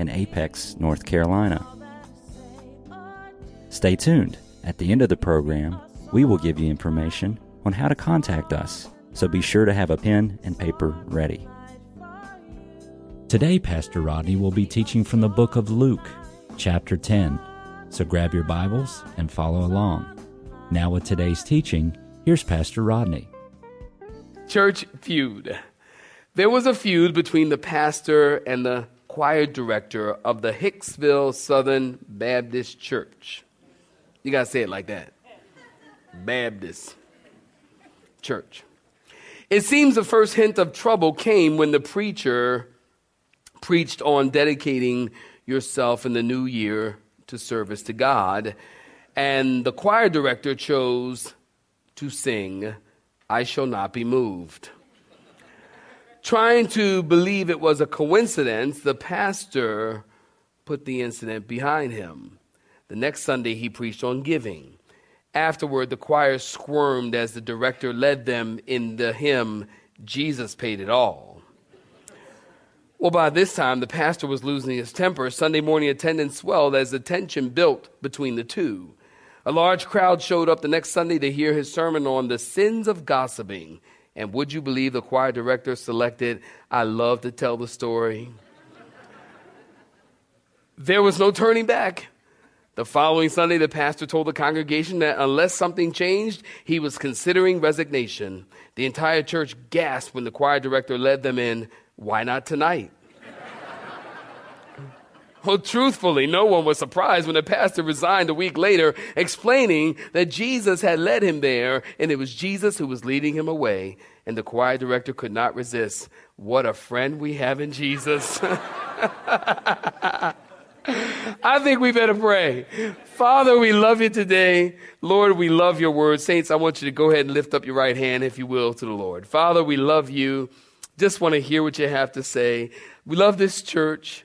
in Apex, North Carolina. Stay tuned. At the end of the program, we will give you information on how to contact us, so be sure to have a pen and paper ready. Today, Pastor Rodney will be teaching from the book of Luke, chapter 10. So grab your Bibles and follow along. Now, with today's teaching, here's Pastor Rodney. Church feud. There was a feud between the pastor and the choir director of the Hicksville Southern Baptist Church. You got to say it like that Baptist Church. It seems the first hint of trouble came when the preacher preached on dedicating yourself in the new year to service to God, and the choir director chose to sing, I Shall Not Be Moved. Trying to believe it was a coincidence, the pastor put the incident behind him. The next Sunday, he preached on giving. Afterward, the choir squirmed as the director led them in the hymn, Jesus Paid It All. Well, by this time, the pastor was losing his temper. Sunday morning attendance swelled as the tension built between the two. A large crowd showed up the next Sunday to hear his sermon on the sins of gossiping and would you believe the choir director selected, I love to tell the story? there was no turning back. The following Sunday, the pastor told the congregation that unless something changed, he was considering resignation. The entire church gasped when the choir director led them in, Why not tonight? Well, truthfully, no one was surprised when the pastor resigned a week later, explaining that Jesus had led him there and it was Jesus who was leading him away. And the choir director could not resist. What a friend we have in Jesus. I think we better pray. Father, we love you today. Lord, we love your word. Saints, I want you to go ahead and lift up your right hand, if you will, to the Lord. Father, we love you. Just want to hear what you have to say. We love this church.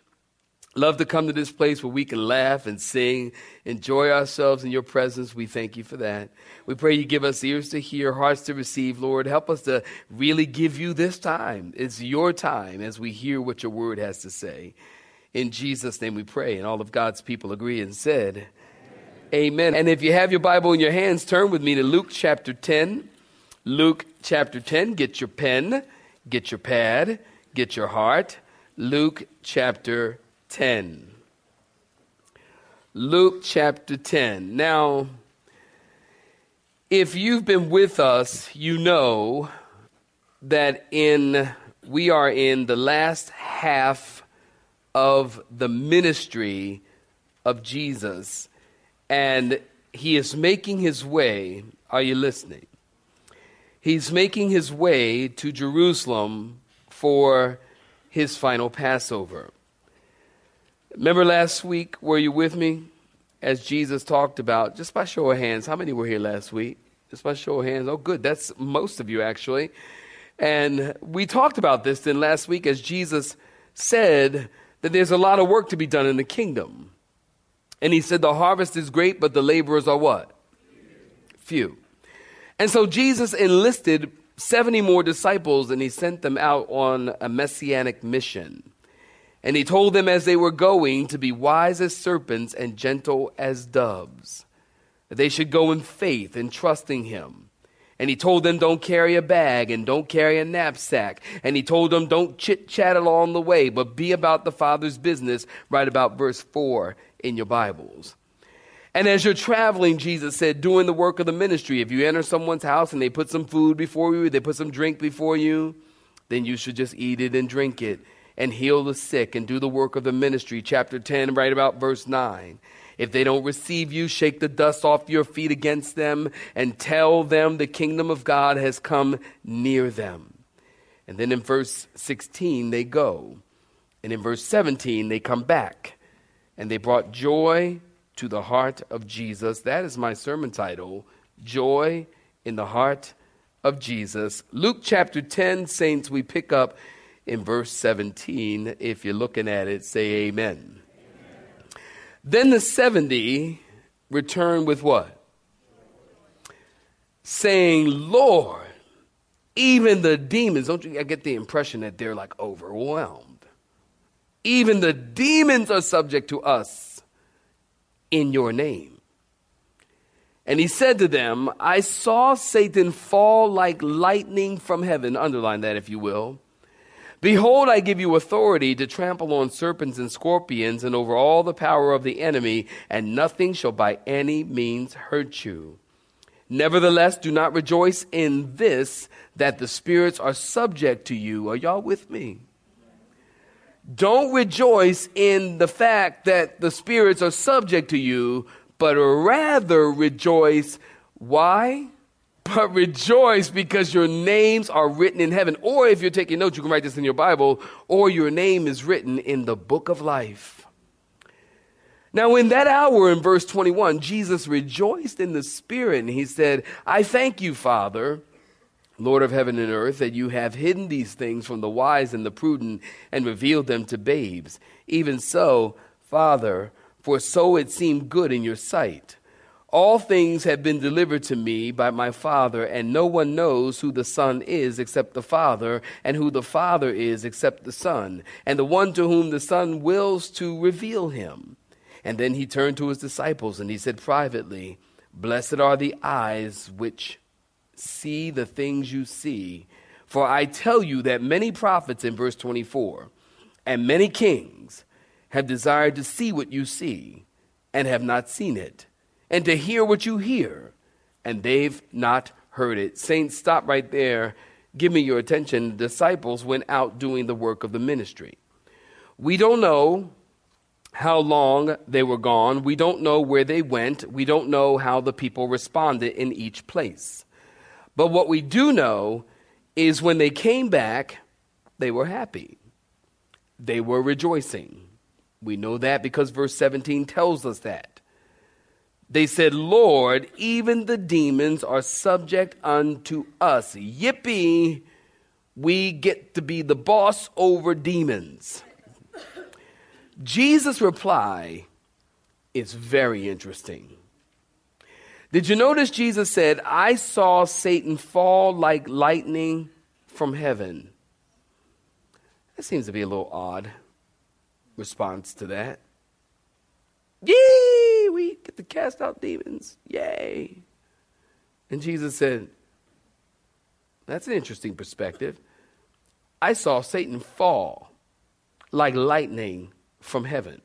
Love to come to this place where we can laugh and sing, enjoy ourselves in your presence. We thank you for that. We pray you give us ears to hear, hearts to receive, Lord. Help us to really give you this time. It's your time as we hear what your word has to say. In Jesus' name we pray. And all of God's people agree and said, Amen. Amen. And if you have your Bible in your hands, turn with me to Luke chapter 10. Luke chapter 10. Get your pen, get your pad, get your heart. Luke chapter 10. Luke chapter 10. Now, if you've been with us, you know that in we are in the last half of the ministry of Jesus and he is making his way, are you listening? He's making his way to Jerusalem for his final Passover. Remember last week, were you with me? As Jesus talked about, just by show of hands, how many were here last week? Just by show of hands. Oh, good. That's most of you, actually. And we talked about this then last week as Jesus said that there's a lot of work to be done in the kingdom. And he said, The harvest is great, but the laborers are what? Few. And so Jesus enlisted 70 more disciples and he sent them out on a messianic mission. And he told them as they were going to be wise as serpents and gentle as doves, that they should go in faith and trusting him. And he told them, don't carry a bag and don't carry a knapsack. And he told them, don't chit chat along the way, but be about the Father's business. Right about verse 4 in your Bibles. And as you're traveling, Jesus said, doing the work of the ministry, if you enter someone's house and they put some food before you, they put some drink before you, then you should just eat it and drink it and heal the sick and do the work of the ministry. Chapter 10, right about verse 9. If they don't receive you, shake the dust off your feet against them and tell them the kingdom of God has come near them. And then in verse 16, they go. And in verse 17, they come back. and they brought joy to the heart of Jesus. That is my sermon title Joy in the Heart of Jesus. Luke chapter 10, saints, we pick up in verse 17. If you're looking at it, say amen. amen. Then the 70 returned with what? Saying, Lord, even the demons, don't you I get the impression that they're like overwhelmed. Even the demons are subject to us in your name. And he said to them, I saw Satan fall like lightning from heaven. Underline that if you will. Behold, I give you authority to trample on serpents and scorpions and over all the power of the enemy, and nothing shall by any means hurt you. Nevertheless, do not rejoice in this, that the spirits are subject to you. Are y'all with me? Don't rejoice in the fact that the spirits are subject to you, but rather rejoice. Why? But rejoice because your names are written in heaven. Or if you're taking notes, you can write this in your Bible, or your name is written in the book of life. Now, in that hour, in verse 21, Jesus rejoiced in the Spirit, and he said, I thank you, Father, Lord of heaven and earth, that you have hidden these things from the wise and the prudent and revealed them to babes. Even so, Father, for so it seemed good in your sight. All things have been delivered to me by my Father, and no one knows who the Son is except the Father, and who the Father is except the Son, and the one to whom the Son wills to reveal him. And then he turned to his disciples and he said privately, Blessed are the eyes which see the things you see. For I tell you that many prophets, in verse 24, and many kings have desired to see what you see and have not seen it, and to hear what you hear, and they've not heard it. Saints, stop right there. Give me your attention. The disciples went out doing the work of the ministry. We don't know how long they were gone. We don't know where they went. We don't know how the people responded in each place. But what we do know is when they came back, they were happy. They were rejoicing. We know that because verse 17 tells us that. They said, Lord, even the demons are subject unto us. Yippee! We get to be the boss over demons. Jesus' reply is very interesting. Did you notice Jesus said, I saw Satan fall like lightning from heaven? That seems to be a little odd response to that. We get to cast out demons. Yay. And Jesus said, That's an interesting perspective. I saw Satan fall like lightning from heaven.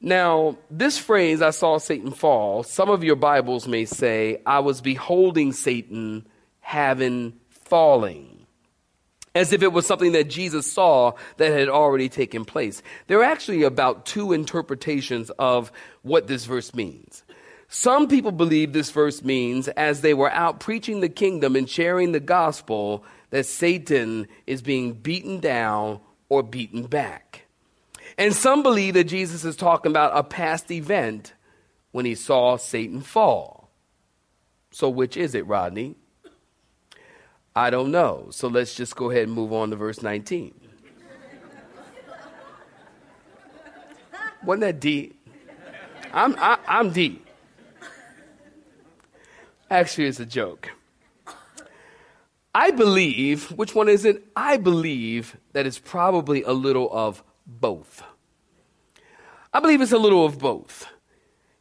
Now, this phrase, I saw Satan fall, some of your Bibles may say, I was beholding Satan having falling, as if it was something that Jesus saw that had already taken place. There are actually about two interpretations of what this verse means. Some people believe this verse means as they were out preaching the kingdom and sharing the gospel, that Satan is being beaten down or beaten back. And some believe that Jesus is talking about a past event when he saw Satan fall. So, which is it, Rodney? I don't know. So, let's just go ahead and move on to verse 19. Wasn't that deep? I'm, I, am i am deep. Actually, it's a joke. I believe, which one is it? I believe that it's probably a little of both. I believe it's a little of both.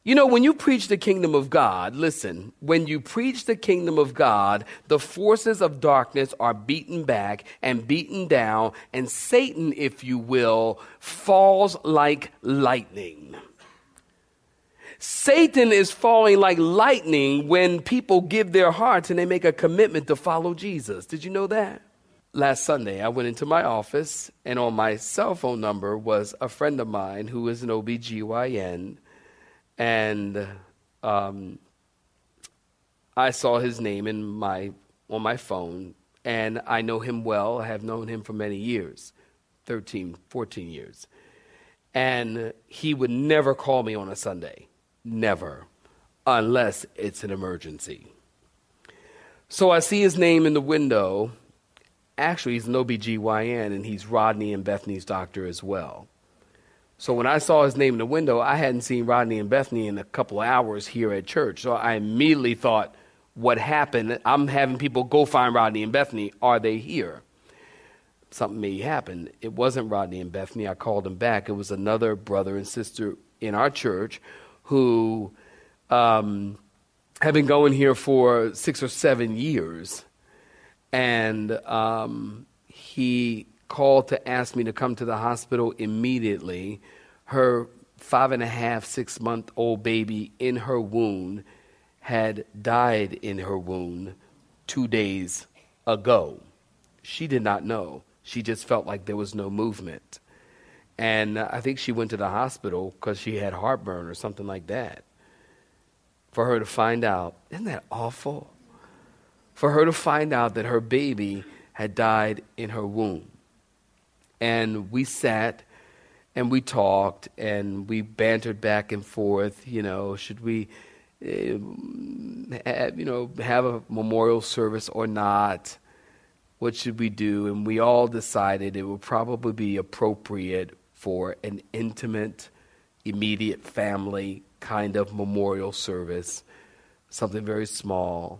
You know, when you preach the kingdom of God, listen, when you preach the kingdom of God, the forces of darkness are beaten back and beaten down, and Satan, if you will, falls like lightning. Satan is falling like lightning when people give their hearts and they make a commitment to follow Jesus. Did you know that? last Sunday, I went into my office, and on my cell phone number was a friend of mine who is an OBGYN. And um, I saw his name in my, on my phone, and I know him well. I have known him for many years 13, 14 years. And he would never call me on a Sunday. Never. Unless it's an emergency. So I see his name in the window. Actually, he's an OBGYN, and he's Rodney and Bethany's doctor as well. So when I saw his name in the window, I hadn't seen Rodney and Bethany in a couple of hours here at church. So I immediately thought, what happened? I'm having people go find Rodney and Bethany. Are they here? Something may happen. It wasn't Rodney and Bethany. I called them back. It was another brother and sister in our church who um, have been going here for six or seven years. And um, he called to ask me to come to the hospital immediately. Her five and a half, six month old baby in her womb had died in her womb two days ago. She did not know. She just felt like there was no movement. And I think she went to the hospital because she had heartburn or something like that. For her to find out, isn't that awful? For her to find out that her baby had died in her womb and we sat and we talked and we bantered back and forth. You know, should we, uh, have, you know, have a memorial service or not? What should we do? And we all decided it would probably be appropriate for an intimate, immediate family kind of memorial service, something very small,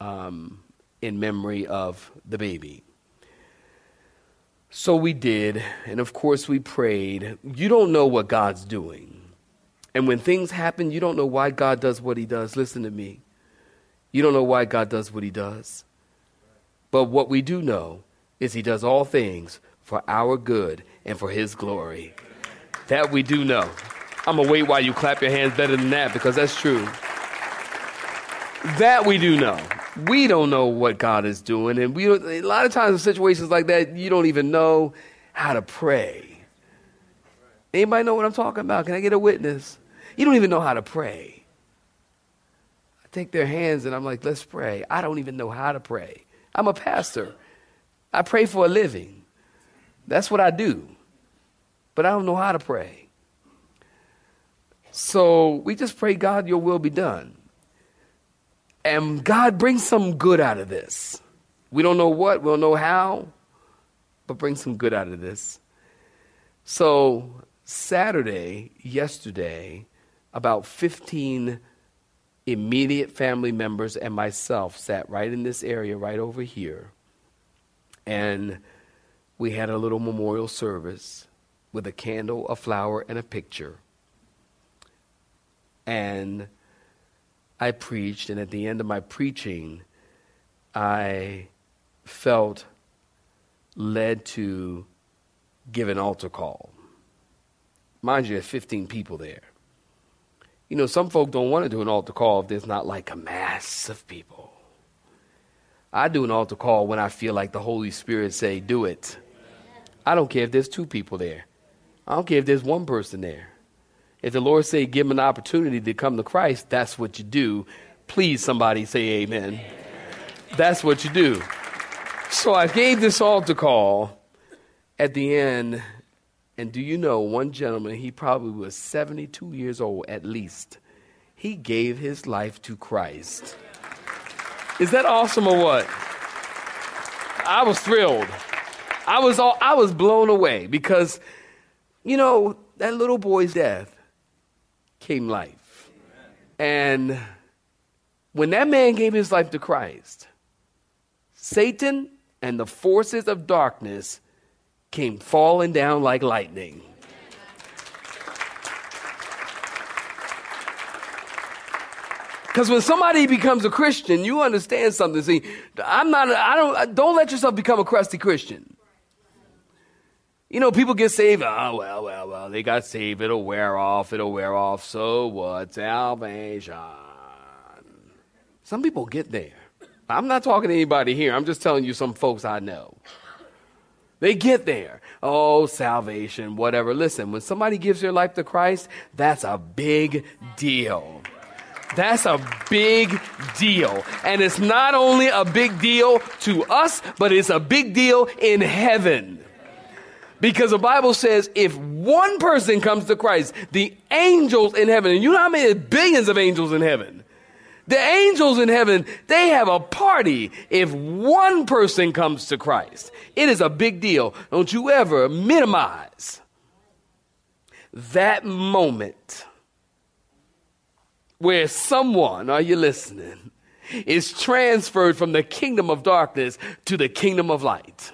um, in memory of the baby. So we did, and of course we prayed. You don't know what God's doing. And when things happen, you don't know why God does what he does. Listen to me. You don't know why God does what he does. But what we do know is he does all things for our good and for his glory. That we do know. I'm going to wait while you clap your hands better than that because that's true. That we do know we don't know what God is doing, and we a lot of times in situations like that, you don't even know how to pray. Anybody know what I'm talking about? Can I get a witness? You don't even know how to pray. I take their hands and I'm like, let's pray. I don't even know how to pray. I'm a pastor. I pray for a living. That's what I do. But I don't know how to pray. So we just pray, God, your will be done. And God brings some good out of this. We don't know what, we don't know how, but bring some good out of this. So, Saturday, yesterday, about 15 immediate family members and myself sat right in this area, right over here. And we had a little memorial service with a candle, a flower, and a picture. And I preached, and at the end of my preaching, I felt led to give an altar call. Mind you, there's 15 people there. You know, some folk don't want to do an altar call if there's not like a mass of people. I do an altar call when I feel like the Holy Spirit say, do it. I don't care if there's two people there. I don't care if there's one person there. If the Lord say give them an opportunity to come to Christ, that's what you do. Please, somebody say amen. amen. That's what you do. So I gave this altar call at the end, and do you know one gentleman, he probably was 72 years old at least. He gave his life to Christ. Is that awesome or what? I was thrilled. I was all, I was blown away because you know, that little boy's death came life. And when that man gave his life to Christ, Satan and the forces of darkness came falling down like lightning. Because when somebody becomes a Christian, you understand something. See, I'm not. I don't. Don't let yourself become a crusty Christian. You know, people get saved. Oh, well, well, well, they got saved. It'll wear off. It'll wear off. So what? Salvation. Some people get there. I'm not talking to anybody here. I'm just telling you some folks I know. They get there. Oh, salvation, whatever. Listen, when somebody gives their life to Christ, that's a big deal. That's a big deal. And it's not only a big deal to us, but it's a big deal in heaven. Because the Bible says if one person comes to Christ, the angels in heaven, and you know how many billions of angels in heaven? The angels in heaven, they have a party if one person comes to Christ. It is a big deal. Don't you ever minimize that moment where someone, are you listening, is transferred from the kingdom of darkness to the kingdom of light.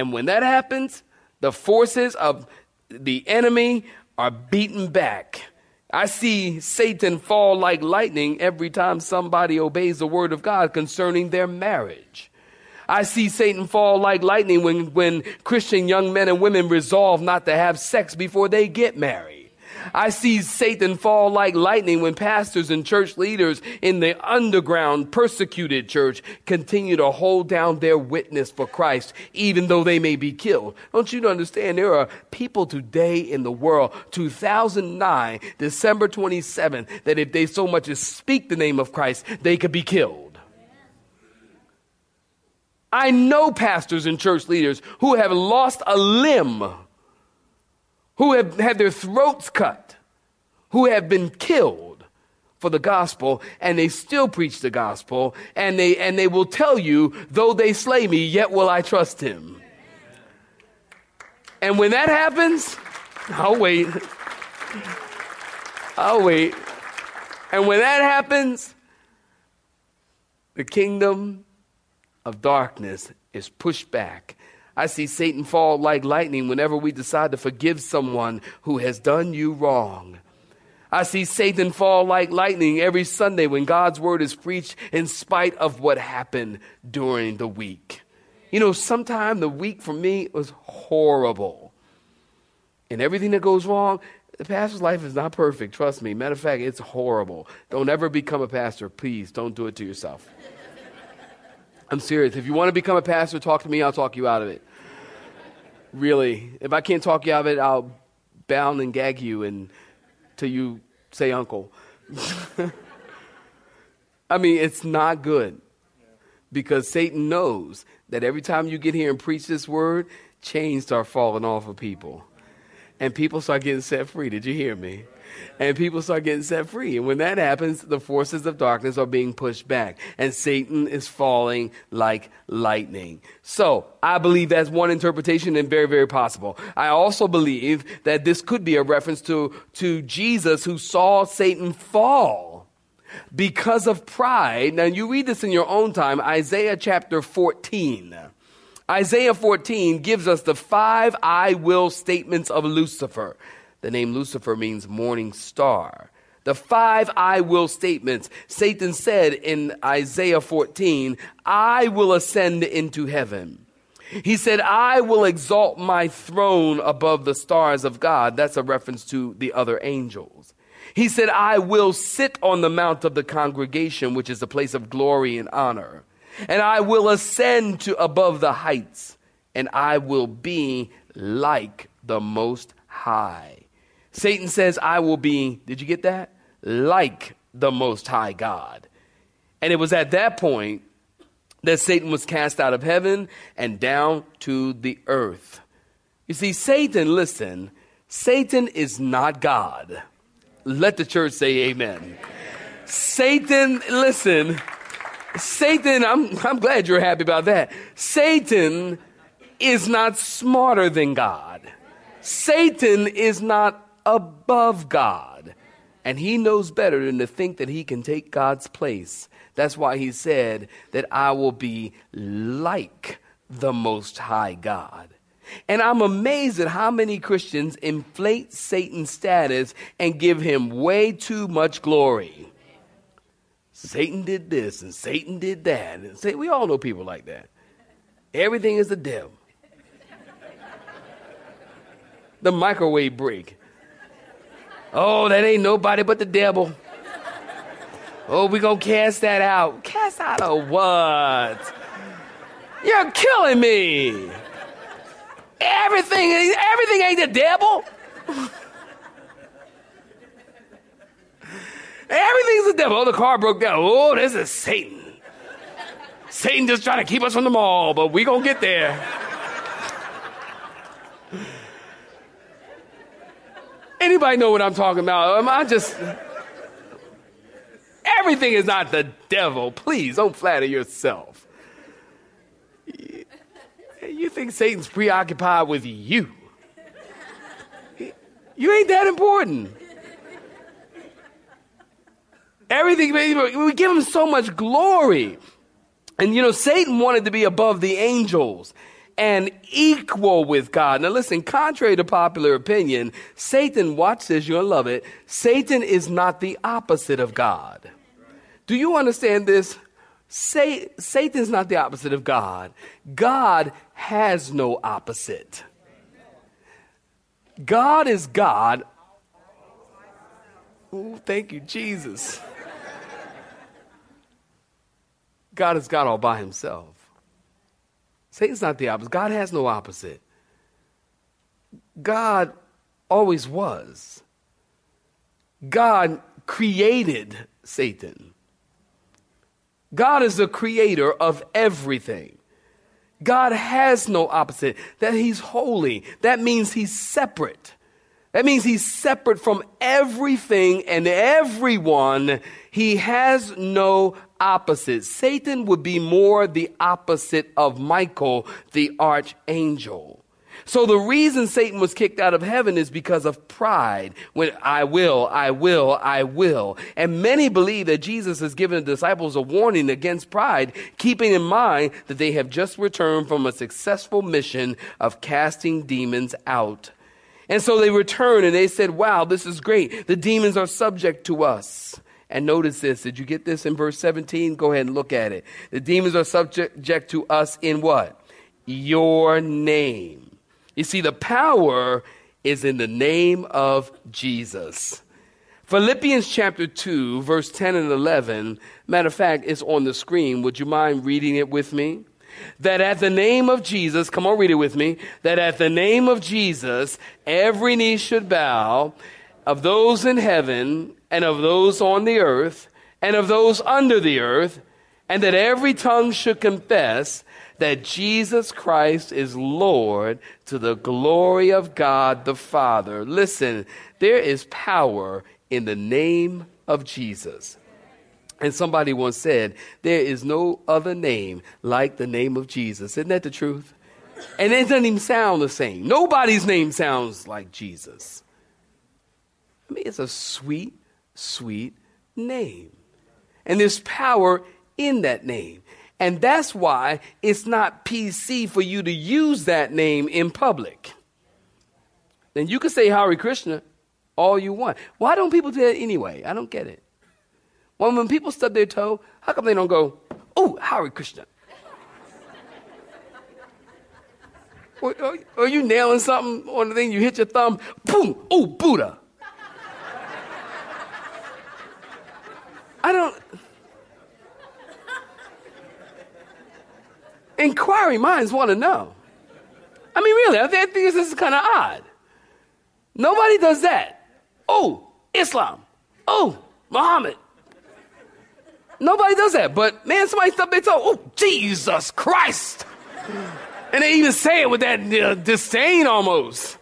And when that happens, the forces of the enemy are beaten back. I see Satan fall like lightning every time somebody obeys the word of God concerning their marriage. I see Satan fall like lightning when, when Christian young men and women resolve not to have sex before they get married. I see Satan fall like lightning when pastors and church leaders in the underground persecuted church continue to hold down their witness for Christ, even though they may be killed. Don't you understand? There are people today in the world, 2009, December 27th, that if they so much as speak the name of Christ, they could be killed. I know pastors and church leaders who have lost a limb who have had their throats cut, who have been killed for the gospel, and they still preach the gospel, and they, and they will tell you, though they slay me, yet will I trust him. And when that happens, I'll wait. I'll wait. And when that happens, the kingdom of darkness is pushed back I see Satan fall like lightning whenever we decide to forgive someone who has done you wrong. I see Satan fall like lightning every Sunday when God's word is preached in spite of what happened during the week. You know, sometime the week for me was horrible. And everything that goes wrong, the pastor's life is not perfect, trust me. Matter of fact, it's horrible. Don't ever become a pastor. Please don't do it to yourself. I'm serious. If you want to become a pastor, talk to me. I'll talk you out of it. Really. If I can't talk you out of it, I'll bound and gag you until you say uncle. I mean, it's not good because Satan knows that every time you get here and preach this word, chains start falling off of people. And people start getting set free. Did you hear me? And people start getting set free. And when that happens, the forces of darkness are being pushed back, and Satan is falling like lightning. So, I believe that's one interpretation and very, very possible. I also believe that this could be a reference to, to Jesus who saw Satan fall because of pride. Now, you read this in your own time, Isaiah chapter 14. Isaiah 14 gives us the five I will statements of Lucifer. The name Lucifer means morning star. The five I will statements. Satan said in Isaiah 14, I will ascend into heaven. He said, I will exalt my throne above the stars of God. That's a reference to the other angels. He said, I will sit on the mount of the congregation, which is a place of glory and honor. And I will ascend to above the heights, and I will be like the Most High. Satan says, I will be, did you get that? Like the Most High God. And it was at that point that Satan was cast out of heaven and down to the earth. You see, Satan, listen, Satan is not God. Let the church say amen. Satan, listen, Satan, I'm, I'm glad you're happy about that. Satan is not smarter than God. Satan is not above God. And he knows better than to think that he can take God's place. That's why he said that I will be like the Most High God. And I'm amazed at how many Christians inflate Satan's status and give him way too much glory. Satan did this and Satan did that. And say, we all know people like that. Everything is the devil. the microwave break. Oh, that ain't nobody but the devil. Oh, we gonna cast that out. Cast out of what? You're killing me. Everything, everything ain't the devil. Everything's the devil. Oh, the car broke down. Oh, this is Satan. Satan just trying to keep us from the mall, but we gonna get there. Anybody know what I'm talking about? Am I just. Everything is not the devil. Please don't flatter yourself. You think Satan's preoccupied with you. You ain't that important. Everything, we give him so much glory. And you know, Satan wanted to be above the angels and equal with God. Now listen, contrary to popular opinion, Satan, watch this, you'll love it. Satan is not the opposite of God. Do you understand this? Say, Satan's not the opposite of God. God has no opposite. God is God. Ooh, thank you, Jesus. God is God all by himself. Satan's not the opposite. God has no opposite. God always was. God created Satan. God is the creator of everything. God has no opposite, that he's holy. That means he's separate. That means he's separate from everything and everyone. He has no opposite. Satan would be more the opposite of Michael, the archangel. So the reason Satan was kicked out of heaven is because of pride. When I will, I will, I will. And many believe that Jesus has given the disciples a warning against pride, keeping in mind that they have just returned from a successful mission of casting demons out. And so they returned and they said, wow, this is great. The demons are subject to us. And notice this. Did you get this in verse 17? Go ahead and look at it. The demons are subject to us in what? Your name. You see, the power is in the name of Jesus. Philippians chapter 2, verse 10 and 11, matter of fact, it's on the screen. Would you mind reading it with me? That at the name of Jesus, come on, read it with me. That at the name of Jesus, every knee should bow of those in heaven and of those on the earth and of those under the earth, and that every tongue should confess that Jesus Christ is Lord to the glory of God the Father. Listen, there is power in the name of Jesus. And somebody once said, There is no other name like the name of Jesus. Isn't that the truth? And it doesn't even sound the same. Nobody's name sounds like Jesus. I mean, it's a sweet, sweet name. And there's power in that name. And that's why it's not PC for you to use that name in public. Then you can say Hare Krishna all you want. Why don't people do that anyway? I don't get it. Well, when people stub their toe, how come they don't go, oh, Hare Krishna? or, or, or, you nailing something on the thing, you hit your thumb, boom, oh, Buddha. I don't. Inquiring minds want to know. I mean, really, I think this is kind of odd. Nobody does that. Oh, Islam. Oh, Muhammad. Nobody does that. But man, somebody stubbed their toe. Oh, Jesus Christ. And they even say it with that uh, disdain almost.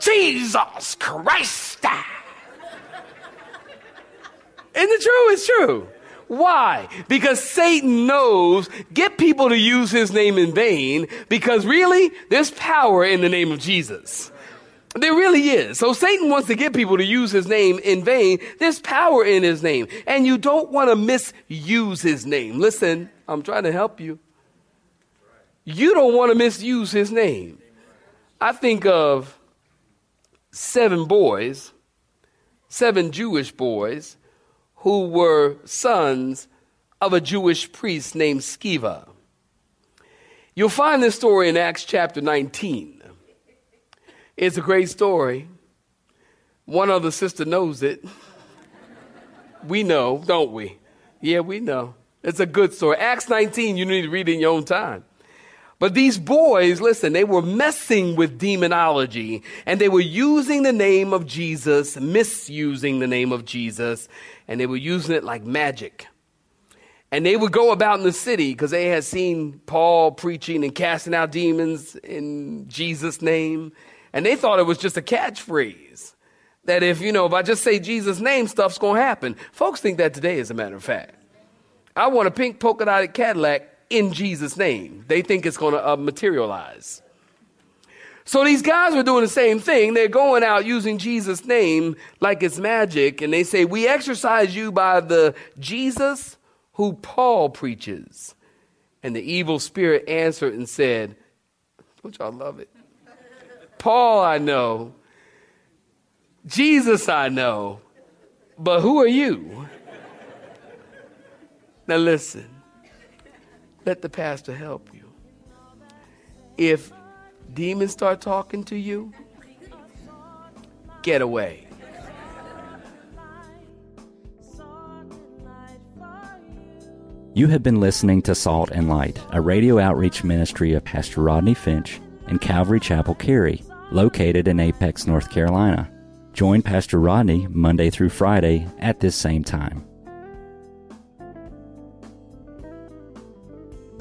Jesus Christ. Isn't it true? It's true. Why? Because Satan knows get people to use his name in vain because really there's power in the name of Jesus. There really is. So Satan wants to get people to use his name in vain. There's power in his name. And you don't want to misuse his name. Listen, I'm trying to help you. You don't want to misuse his name. I think of seven boys, seven Jewish boys who were sons of a Jewish priest named Sceva. You'll find this story in Acts chapter 19. It's a great story. One other sister knows it. We know, don't we? Yeah, we know. It's a good story. Acts 19, you need to read it in your own time. But these boys, listen, they were messing with demonology and they were using the name of Jesus, misusing the name of Jesus, and they were using it like magic. And they would go about in the city because they had seen Paul preaching and casting out demons in Jesus' name. And they thought it was just a catchphrase. That if, you know, if I just say Jesus' name, stuff's going to happen. Folks think that today, as a matter of fact. I want a pink polka dotted Cadillac in Jesus' name. They think it's going to uh, materialize. So these guys were doing the same thing. They're going out using Jesus' name like it's magic, and they say, We exorcise you by the Jesus who Paul preaches. And the evil spirit answered and said, Don't y'all love it? Paul, I know. Jesus, I know. But who are you? Now listen, let the pastor help you. If demons start talking to you, get away. You have been listening to Salt and Light, a radio outreach ministry of Pastor Rodney Finch and Calvary Chapel Cary, located in Apex, North Carolina. Join Pastor Rodney Monday through Friday at this same time.